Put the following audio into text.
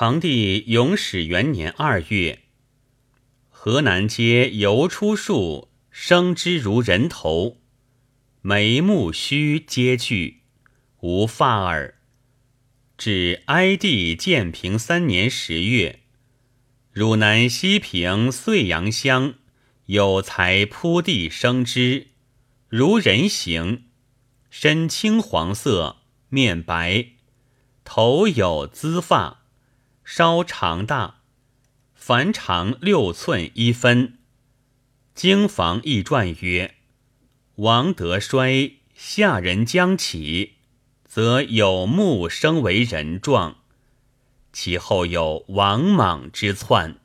成帝永始元年二月，河南街游出树，生之如人头，眉目须皆具，无发耳。至哀帝建平三年十月，汝南西平遂阳乡有才铺地生之，如人形，身青黄色，面白，头有缁发。稍长大，凡长六寸一分。经房易传曰：“王德衰，下人将起，则有木生为人状。其后有王莽之篡。”